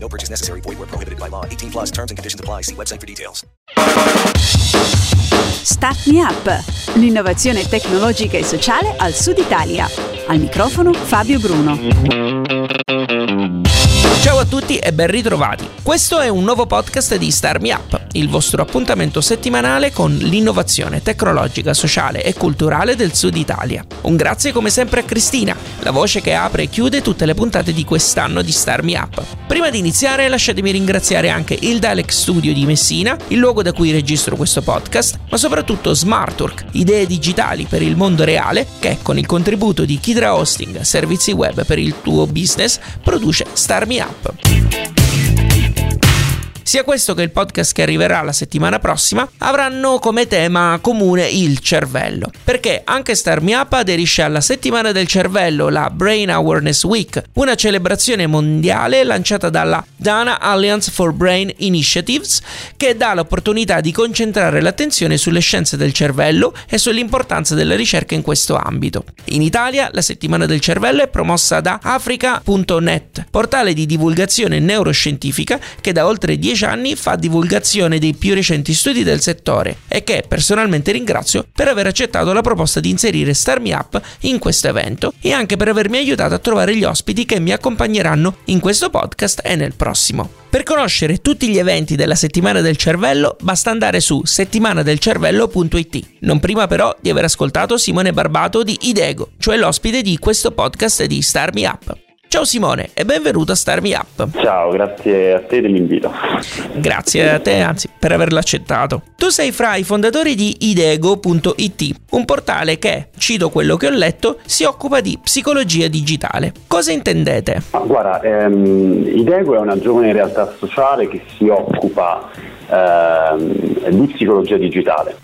No purchase necessary. Void where prohibited by law. 18 plus terms and conditions apply. See website for details. Start Me Up, l'innovazione tecnologica e sociale al Sud Italia. Al microfono Fabio Bruno. Ciao a tutti e ben ritrovati. Questo è un nuovo podcast di Star Me Up, il vostro appuntamento settimanale con l'innovazione tecnologica, sociale e culturale del Sud Italia. Un grazie come sempre a Cristina, la voce che apre e chiude tutte le puntate di quest'anno di Star Me Up. Prima di iniziare lasciatemi ringraziare anche il Dalek Studio di Messina, il luogo da cui registro questo podcast, ma soprattutto Smartwork, idee digitali per il mondo reale che con il contributo di Kidra Hosting, servizi web per il tuo business, produce Star Me Up. Sia questo che il podcast che arriverà la settimana prossima avranno come tema comune il cervello. Perché anche Star Me Up aderisce alla settimana del cervello, la Brain Awareness Week, una celebrazione mondiale lanciata dalla Dana Alliance for Brain Initiatives che dà l'opportunità di concentrare l'attenzione sulle scienze del cervello e sull'importanza della ricerca in questo ambito. In Italia la settimana del cervello è promossa da Africa.net, portale di divulgazione neuroscientifica che da oltre 10 anni fa divulgazione dei più recenti studi del settore e che personalmente ringrazio per aver accettato la proposta di inserire Star Me Up in questo evento e anche per avermi aiutato a trovare gli ospiti che mi accompagneranno in questo podcast e nel prossimo. Per conoscere tutti gli eventi della settimana del cervello basta andare su settimanadelcervello.it. Non prima però di aver ascoltato Simone Barbato di Idego, cioè l'ospite di questo podcast di Star Me Up. Ciao Simone e benvenuto a Star Me Up. Ciao, grazie a te dell'invito. Grazie a te, anzi, per averlo accettato. Tu sei fra i fondatori di idego.it, un portale che, cito quello che ho letto, si occupa di psicologia digitale. Cosa intendete? Ma guarda, ehm, Idego è una giovane realtà sociale che si occupa ehm, di psicologia digitale.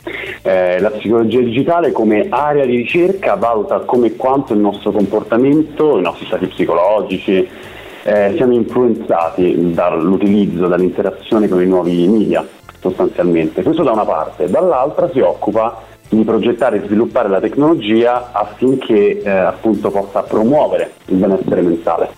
Eh, la psicologia digitale come area di ricerca valuta come e quanto il nostro comportamento, i nostri stati psicologici, eh, siano influenzati dall'utilizzo, dall'interazione con i nuovi media sostanzialmente. Questo da una parte, dall'altra si occupa di progettare e sviluppare la tecnologia affinché eh, appunto possa promuovere il benessere mentale.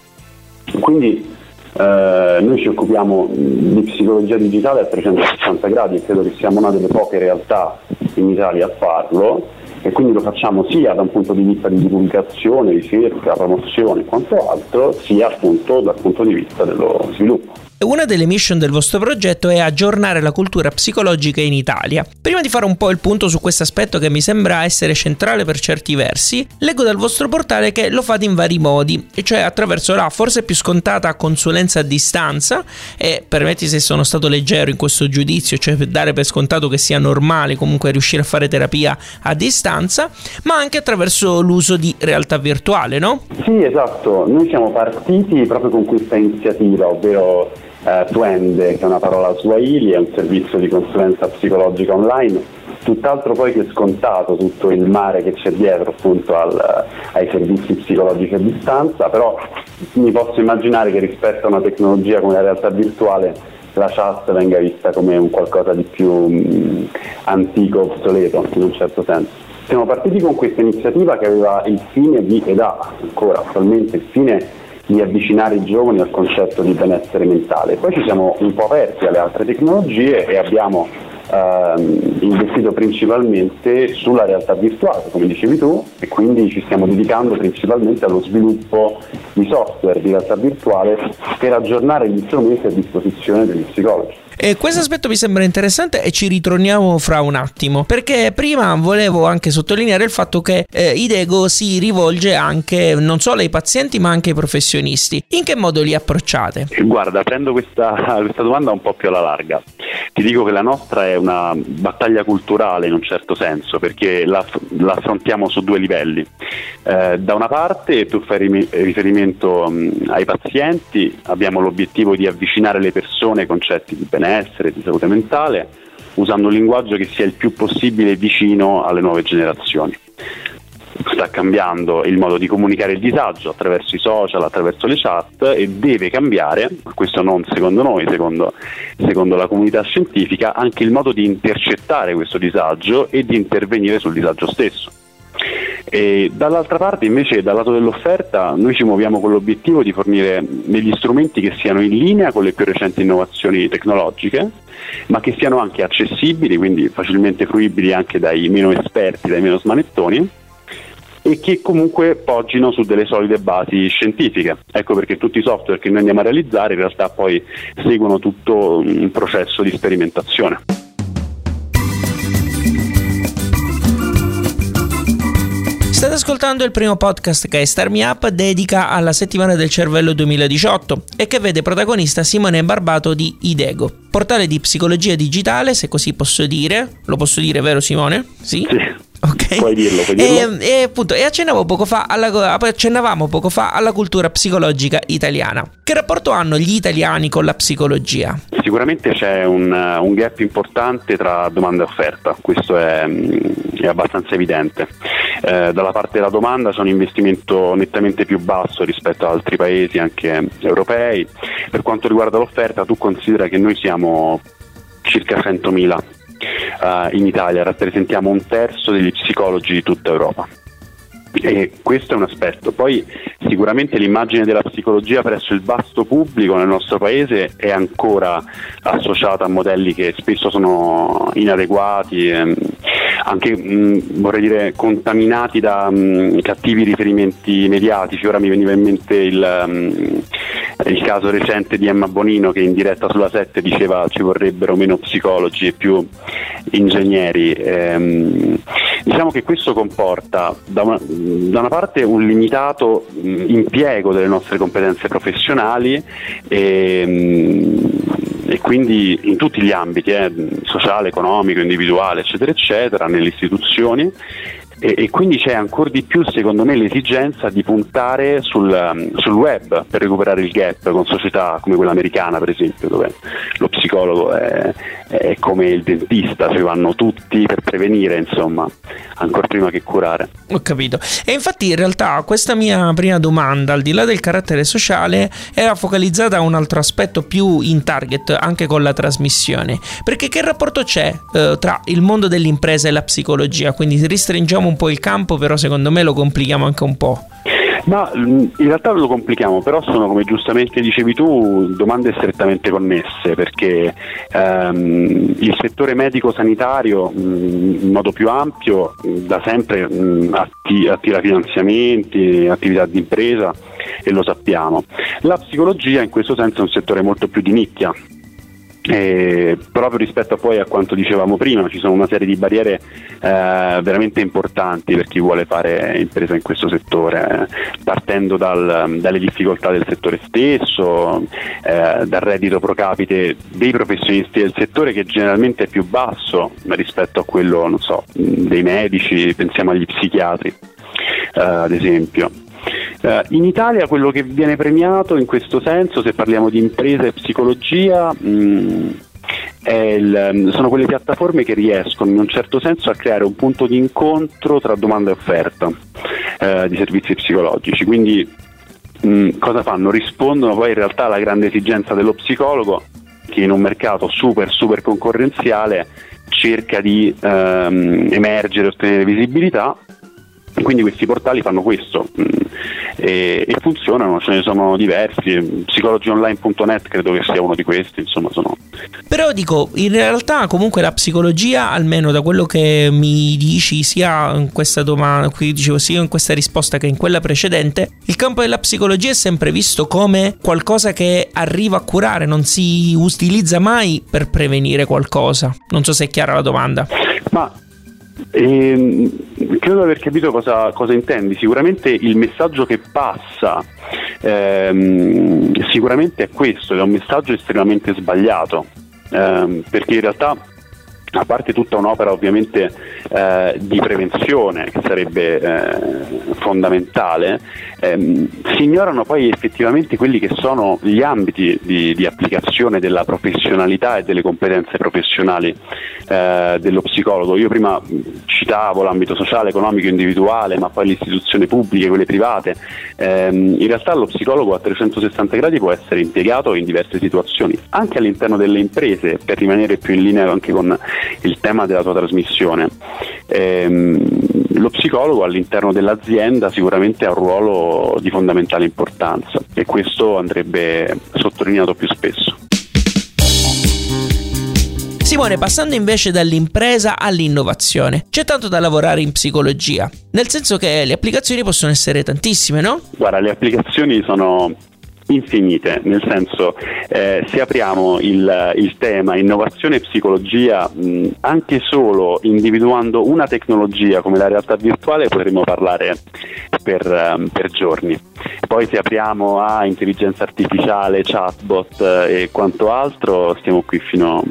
Quindi eh, noi ci occupiamo di psicologia digitale a 360 gradi e credo che siamo una delle poche realtà in Italia a farlo e quindi lo facciamo sia da un punto di vista di divulgazione, ricerca, promozione e quanto altro, sia appunto dal punto di vista dello sviluppo. Una delle mission del vostro progetto è aggiornare la cultura psicologica in Italia. Prima di fare un po' il punto su questo aspetto che mi sembra essere centrale per certi versi, leggo dal vostro portale che lo fate in vari modi, e cioè attraverso la forse più scontata consulenza a distanza, e permetti se sono stato leggero in questo giudizio, cioè dare per scontato che sia normale comunque riuscire a fare terapia a distanza, ma anche attraverso l'uso di realtà virtuale, no? Sì, esatto, noi siamo partiti proprio con questa iniziativa, ovvero eh, Twende, che è una parola swahili, è un servizio di consulenza psicologica online, tutt'altro poi che scontato tutto il mare che c'è dietro appunto al, ai servizi psicologici a distanza, però mi posso immaginare che rispetto a una tecnologia come la realtà virtuale la chat venga vista come un qualcosa di più mh, antico, obsoleto in un certo senso. Siamo partiti con questa iniziativa che aveva il fine di, ed ha ancora attualmente il fine di avvicinare i giovani al concetto di benessere mentale. Poi ci siamo un po' aperti alle altre tecnologie e abbiamo ehm, investito principalmente sulla realtà virtuale, come dicevi tu, e quindi ci stiamo dedicando principalmente allo sviluppo di software di realtà virtuale per aggiornare gli strumenti a disposizione degli psicologi. E questo aspetto mi sembra interessante e ci ritorniamo fra un attimo, perché prima volevo anche sottolineare il fatto che eh, Idego si rivolge anche non solo ai pazienti ma anche ai professionisti. In che modo li approcciate? Guarda, prendo questa, questa domanda un po' più alla larga. Ti dico che la nostra è una battaglia culturale in un certo senso, perché la, la affrontiamo su due livelli. Eh, da una parte tu fai riferimento mh, ai pazienti, abbiamo l'obiettivo di avvicinare le persone ai concetti di benessere, di salute mentale, usando un linguaggio che sia il più possibile vicino alle nuove generazioni sta cambiando il modo di comunicare il disagio attraverso i social, attraverso le chat e deve cambiare, questo non secondo noi, secondo, secondo la comunità scientifica, anche il modo di intercettare questo disagio e di intervenire sul disagio stesso. E dall'altra parte invece dal lato dell'offerta noi ci muoviamo con l'obiettivo di fornire degli strumenti che siano in linea con le più recenti innovazioni tecnologiche ma che siano anche accessibili, quindi facilmente fruibili anche dai meno esperti, dai meno smanettoni e che comunque poggino su delle solide basi scientifiche. Ecco perché tutti i software che noi andiamo a realizzare in realtà poi seguono tutto un processo di sperimentazione. Ascoltando il primo podcast che Star Me Up dedica alla settimana del cervello 2018 e che vede protagonista Simone Barbato di Idego, portale di psicologia digitale, se così posso dire. Lo posso dire, vero Simone? Sì. sì. Ok. Puoi dirlo, puoi dirlo. E, e, appunto, e accennavo poco fa alla, accennavamo poco fa alla cultura psicologica italiana. Che rapporto hanno gli italiani con la psicologia? Sicuramente c'è un, un gap importante tra domanda e offerta, questo è, mm, è abbastanza evidente. Eh, dalla parte della domanda c'è un investimento nettamente più basso rispetto ad altri paesi anche europei. Per quanto riguarda l'offerta, tu considera che noi siamo circa 100.000 uh, in Italia rappresentiamo un terzo degli psicologi di tutta Europa. E questo è un aspetto. Poi sicuramente l'immagine della psicologia presso il vasto pubblico nel nostro paese è ancora associata a modelli che spesso sono inadeguati, ehm, anche mh, vorrei dire contaminati da mh, cattivi riferimenti mediatici. Ora mi veniva in mente il, mh, il caso recente di Emma Bonino che in diretta sulla 7 diceva ci vorrebbero meno psicologi e più ingegneri. Ehm, diciamo che questo comporta da una, da una parte un limitato impiego delle nostre competenze professionali e, e quindi in tutti gli ambiti, eh, sociale, economico, individuale, eccetera, eccetera, nelle istituzioni e, e, quindi c'è ancora di più secondo me l'esigenza di puntare sul, um, sul, web per recuperare il gap con società come quella americana per esempio dove lo psicologo è, è come il dentista, cioè vanno tutti per prevenire insomma ancora prima che curare. Ho capito. E infatti in realtà questa mia prima domanda al di là del carattere sociale era focalizzata a un altro aspetto più in target anche con la trasmissione. Perché che rapporto c'è eh, tra il mondo dell'impresa e la psicologia? Quindi ristringiamo un po' il campo, però secondo me lo complichiamo anche un po'. Ma mm, in realtà lo complichiamo, però sono come giustamente dicevi tu domande strettamente connesse perché ehm, il settore medico-sanitario mm, in modo più ampio da sempre mh, mm, attira finanziamenti, attività di impresa e lo sappiamo. La psicologia in questo senso è un settore molto più di nicchia, e proprio rispetto poi a quanto dicevamo prima, ci sono una serie di barriere eh, veramente importanti per chi vuole fare impresa in questo settore, eh, partendo dal, dalle difficoltà del settore stesso, eh, dal reddito pro capite dei professionisti del settore che generalmente è più basso rispetto a quello so, dei medici, pensiamo agli psichiatri eh, ad esempio. Uh, in Italia quello che viene premiato in questo senso, se parliamo di impresa e psicologia, mh, mm, il, mm, sono quelle piattaforme che riescono in un certo senso a creare un punto di incontro tra domanda e offerta uh, di servizi psicologici. Quindi mh, mm, cosa fanno? Rispondono poi in realtà alla grande esigenza dello psicologo che in un mercato super super concorrenziale cerca di ehm, emergere, ottenere visibilità quindi questi portali fanno questo mm, e, e, funzionano, ce ne sono diversi, psicologyonline.net credo che sia uno di questi, insomma sono... Però dico, in realtà comunque la psicologia, almeno da quello che mi dici sia in questa domanda, qui dicevo sia in questa risposta che in quella precedente, il campo della psicologia è sempre visto come qualcosa che arriva a curare, non si utilizza mai per prevenire qualcosa. Non so se è chiara la domanda. Ma eh, credo di aver capito cosa, cosa, intendi. Sicuramente il messaggio che passa ehm, sicuramente è questo, è un messaggio estremamente sbagliato, ehm, perché in realtà a parte tutta un'opera ovviamente eh, di prevenzione che sarebbe eh, fondamentale, ehm, si ignorano poi effettivamente quelli che sono gli ambiti di, di applicazione della professionalità e delle competenze professionali eh, dello psicologo. Io prima citavo l'ambito sociale, economico, individuale, ma poi le istituzioni pubbliche, quelle private. Ehm, in realtà lo psicologo a 360 gradi può essere impiegato in diverse situazioni, anche all'interno delle imprese, per rimanere più in linea anche con il tema della tua trasmissione. Ehm, lo psicologo all'interno dell'azienda sicuramente ha un ruolo di fondamentale importanza e questo andrebbe sottolineato più spesso. Simone, passando invece dall'impresa all'innovazione, c'è tanto da lavorare in psicologia, nel senso che le applicazioni possono essere tantissime, no? Guarda, le applicazioni sono infinite, nel senso eh, se apriamo il, il, tema innovazione e psicologia mh, anche solo individuando una tecnologia come la realtà virtuale potremmo parlare per, um, per giorni. Poi se apriamo a intelligenza artificiale, chatbot eh, e quanto altro stiamo qui fino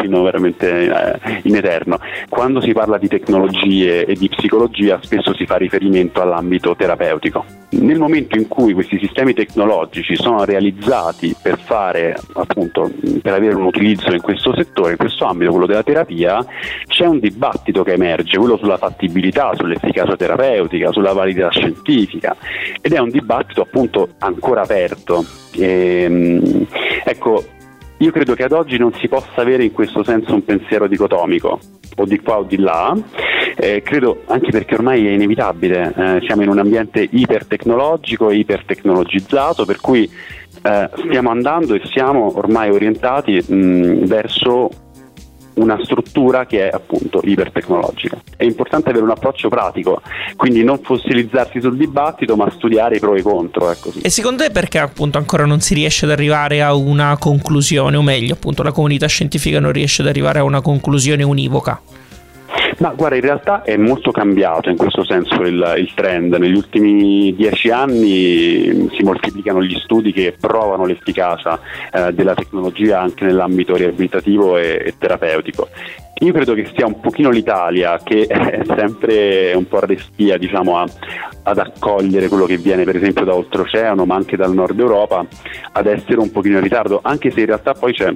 fino veramente eh, in eterno. Quando si parla di tecnologie e di psicologia spesso si fa riferimento all'ambito terapeutico. Nel momento in cui questi sistemi tecnologici sono realizzati per fare appunto per avere un utilizzo in questo settore, in questo ambito, quello della terapia, c'è un dibattito che emerge, quello sulla fattibilità, sull'efficacia terapeutica, sulla validità scientifica ed è un dibattito appunto ancora aperto. E, ehm, ecco, io credo che ad oggi non si possa avere in questo senso un pensiero dicotomico o di qua o di là, eh, credo anche perché ormai è inevitabile, eh, siamo in un ambiente ipertecnologico e ipertecnologizzato, per cui eh, stiamo andando e siamo ormai orientati mh, verso una struttura che è appunto ipertecnologica. È importante avere un approccio pratico, quindi non fossilizzarsi sul dibattito, ma studiare i pro e i contro. Ecco. E secondo te perché appunto ancora non si riesce ad arrivare a una conclusione, o meglio, appunto la comunità scientifica non riesce ad arrivare a una conclusione univoca? Ma guarda, in realtà è molto cambiato in questo senso il, il, trend. Negli ultimi dieci anni si moltiplicano gli studi che provano l'efficacia eh, della tecnologia anche nell'ambito riabilitativo e, e terapeutico. Io credo che sia un pochino l'Italia che è sempre un po' restia diciamo, a, ad accogliere quello che viene per esempio da oltreoceano ma anche dal nord Europa ad essere un pochino in ritardo, anche se in realtà poi c'è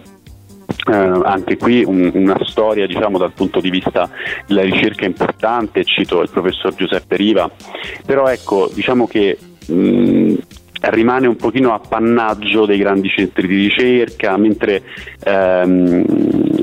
eh, anche qui un, una storia diciamo, dal punto di vista della ricerca importante, cito il professor Giuseppe Riva, però ecco diciamo che mh, rimane un pochino appannaggio dei grandi centri di ricerca, mentre ehm,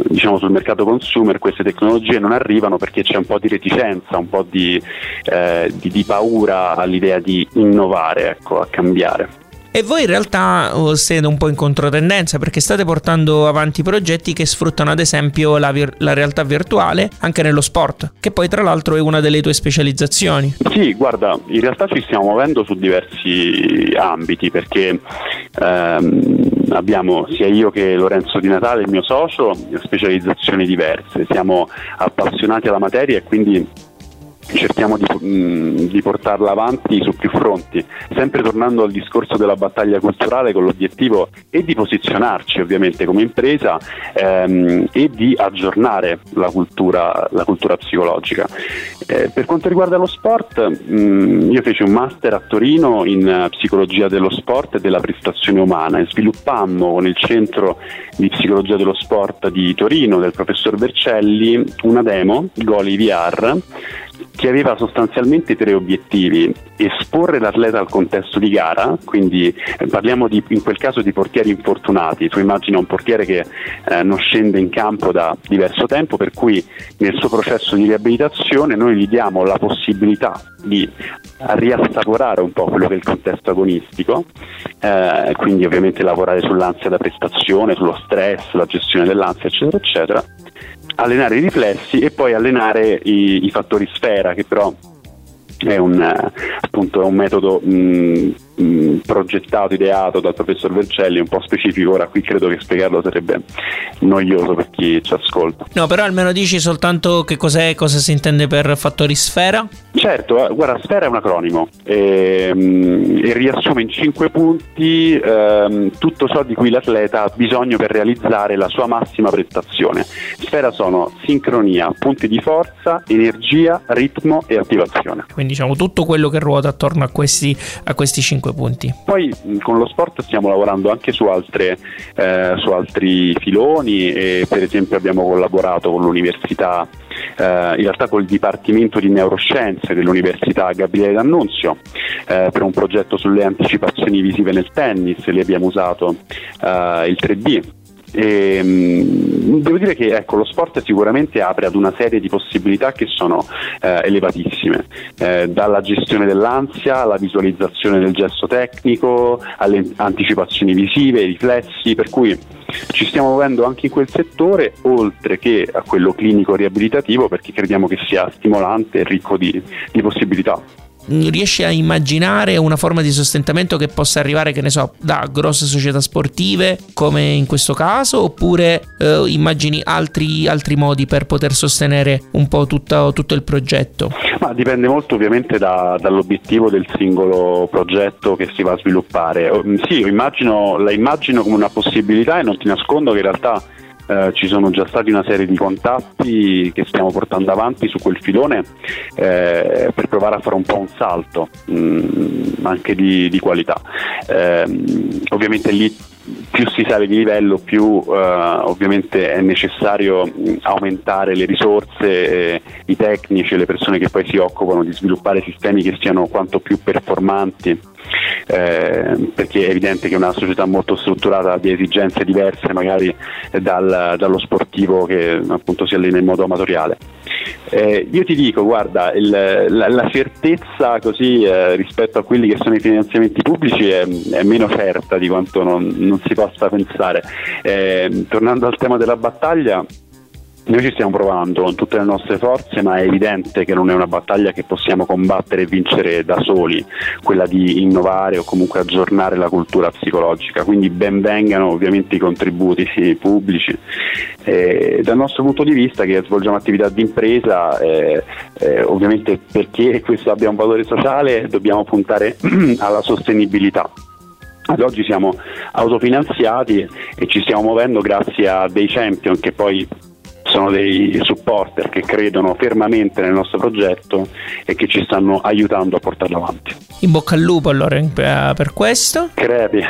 diciamo sul mercato consumer queste tecnologie non arrivano perché c'è un po' di reticenza, un po' di, eh, di, di paura all'idea di innovare, ecco, a cambiare. E voi in realtà siete un po' in controtendenza perché state portando avanti progetti che sfruttano ad esempio la, vir- la, realtà virtuale anche nello sport, che poi tra l'altro è una delle tue specializzazioni. Sì, guarda, in realtà ci stiamo muovendo su diversi ambiti perché ehm, abbiamo sia io che Lorenzo Di Natale, il mio socio, specializzazioni diverse. Siamo appassionati alla materia e quindi cerchiamo di, mh, di, portarla avanti su più fronti, sempre tornando al discorso della battaglia culturale con l'obiettivo e di posizionarci ovviamente come impresa ehm, e di aggiornare la cultura, la cultura psicologica. Eh, per quanto riguarda lo sport, mh, io feci un master a Torino in psicologia dello sport e della prestazione umana e sviluppammo con il centro di psicologia dello sport di Torino del professor Vercelli una demo, Goli VR, che aveva sostanzialmente tre obiettivi. Esporre l'atleta al contesto di gara, quindi eh, parliamo di, in quel caso di portieri infortunati, tu immagina un portiere che eh, non scende in campo da diverso tempo, per cui nel suo processo di riabilitazione noi gli diamo la possibilità di riassaporare un po' quello che è il contesto agonistico, eh, quindi ovviamente lavorare sull'ansia da prestazione, sullo stress, sulla gestione dell'ansia, eccetera, eccetera allenare i riflessi e poi allenare i, i fattori sfera, che però è un, appunto, è un metodo mh, mh, progettato, ideato dal professor Vercelli, un po' specifico, ora qui credo che spiegarlo sarebbe noioso per chi ci ascolta. No, però almeno dici soltanto che cos'è, cosa si intende per fattori sfera? Certo, eh, guarda, Sfera è un acronimo e, mm, e riassume in cinque punti ehm, tutto ciò di cui l'atleta ha bisogno per realizzare la sua massima prestazione. Sfera sono sincronia, punti di forza, energia, ritmo e attivazione. Quindi diciamo tutto quello che ruota attorno a questi, a questi cinque punti. Poi con lo sport stiamo lavorando anche su, altre, eh, su altri filoni e per esempio abbiamo collaborato con l'università eh, in realtà col Dipartimento di Neuroscienze dell'Università Gabriele D'Annunzio eh, per un progetto sulle anticipazioni visive nel tennis, lì abbiamo usato eh, il 3D. E, mh, devo dire che ecco, lo sport sicuramente apre ad una serie di possibilità che sono eh, elevatissime, eh, dalla gestione dell'ansia alla visualizzazione del gesto tecnico, alle anticipazioni visive, ai riflessi, per cui ci stiamo muovendo anche in quel settore, oltre che a quello clinico riabilitativo, perché crediamo che sia stimolante e ricco di, di possibilità. Riesci a immaginare una forma di sostentamento che possa arrivare, che ne so, da grosse società sportive, come in questo caso, oppure eh, immagini altri, altri modi per poter sostenere un po' tutto, tutto il progetto? Ma dipende molto ovviamente da- dall'obiettivo del singolo progetto che si va a sviluppare. Mm, Sì, immagino- la immagino come una possibilità e non ti nascondo che in realtà eh, ci sono già stati una serie di contatti che stiamo portando avanti su quel filone eh, per provare a fare un po' un salto mm, anche di, di qualità. Ehm, ovviamente lì più si sale di livello, più eh, ovviamente è necessario mh, aumentare le risorse, eh, i tecnici, le persone che poi si occupano di sviluppare sistemi che siano quanto più performanti. Eh, perché è evidente che è una società molto strutturata di esigenze diverse magari dal- dallo sportivo che appunto si allena in modo amatoriale. Eh, io ti dico, guarda, il- la, la certezza così eh, rispetto a quelli che sono i finanziamenti pubblici è, è meno certa di quanto non, non si possa pensare. Eh, tornando al tema della battaglia, noi ci stiamo provando con tutte le nostre forze, ma è evidente che non è una battaglia che possiamo combattere e vincere da soli, quella di innovare o comunque aggiornare la cultura psicologica. Quindi ben vengano ovviamente i contributi sì, pubblici. Eh, dal nostro punto di vista che svolgiamo attività di impresa, eh, eh, ovviamente perché questo abbia un valore sociale dobbiamo puntare alla sostenibilità. Ad oggi siamo autofinanziati e ci stiamo muovendo grazie a dei champion che poi sono dei supporter che credono fermamente nel nostro progetto e che ci stanno aiutando a portarlo avanti. In bocca al lupo allora eh, per questo. Crepi,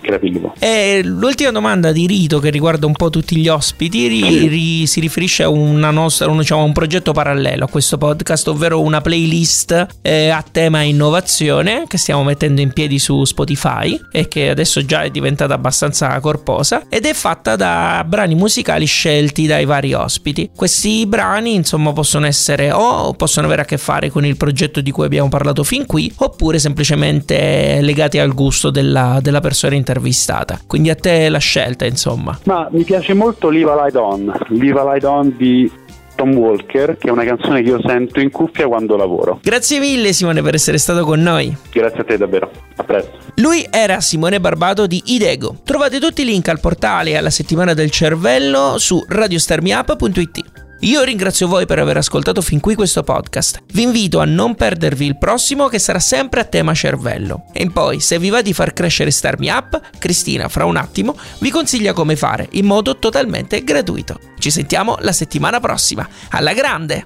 crepi vivo. E l'ultima domanda di Rito che riguarda un po' tutti gli ospiti ri- ri- si riferisce a, una nostra, un, diciamo, un progetto parallelo a questo podcast, ovvero una playlist eh, a tema innovazione che stiamo mettendo in piedi su Spotify e che adesso già è diventata abbastanza corposa ed è fatta da brani musicali scelti dai vari ospiti. Questi brani insomma possono essere o possono avere a che fare con il progetto di cui abbiamo parlato fin qui oppure semplicemente legati al gusto della, della persona intervistata. Quindi a te la scelta insomma. Ma mi piace molto Live Light On, Live Light On di Tom Walker, che è una canzone che io sento in cuffia quando lavoro. Grazie mille Simone per essere stato con noi. Grazie a te davvero, a presto. Lui era Simone Barbato di Idego. Trovate tutti i link al portale e alla settimana del cervello su radiostarmiup.it. Io ringrazio voi per aver ascoltato fin qui questo podcast. Vi invito a non perdervi il prossimo che sarà sempre a tema cervello. E poi, se vi va di far crescere Starmi Up, Cristina fra un attimo vi consiglia come fare in modo totalmente gratuito. Ci sentiamo la settimana prossima. Alla grande!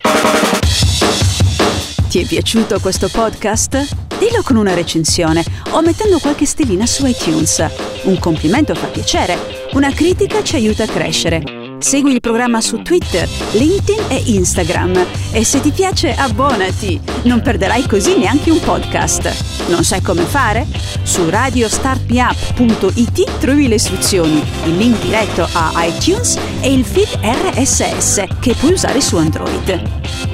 Ti è piaciuto questo podcast? Dillo con una recensione o mettendo qualche stellina su iTunes. Un complimento fa piacere, una critica ci aiuta a crescere. Segui il programma su Twitter, LinkedIn e Instagram e se ti piace abbonati, non perderai così neanche un podcast. Non sai come fare? Su radiostartmeup.it trovi le istruzioni, il link diretto a iTunes e il feed RSS che puoi usare su Android.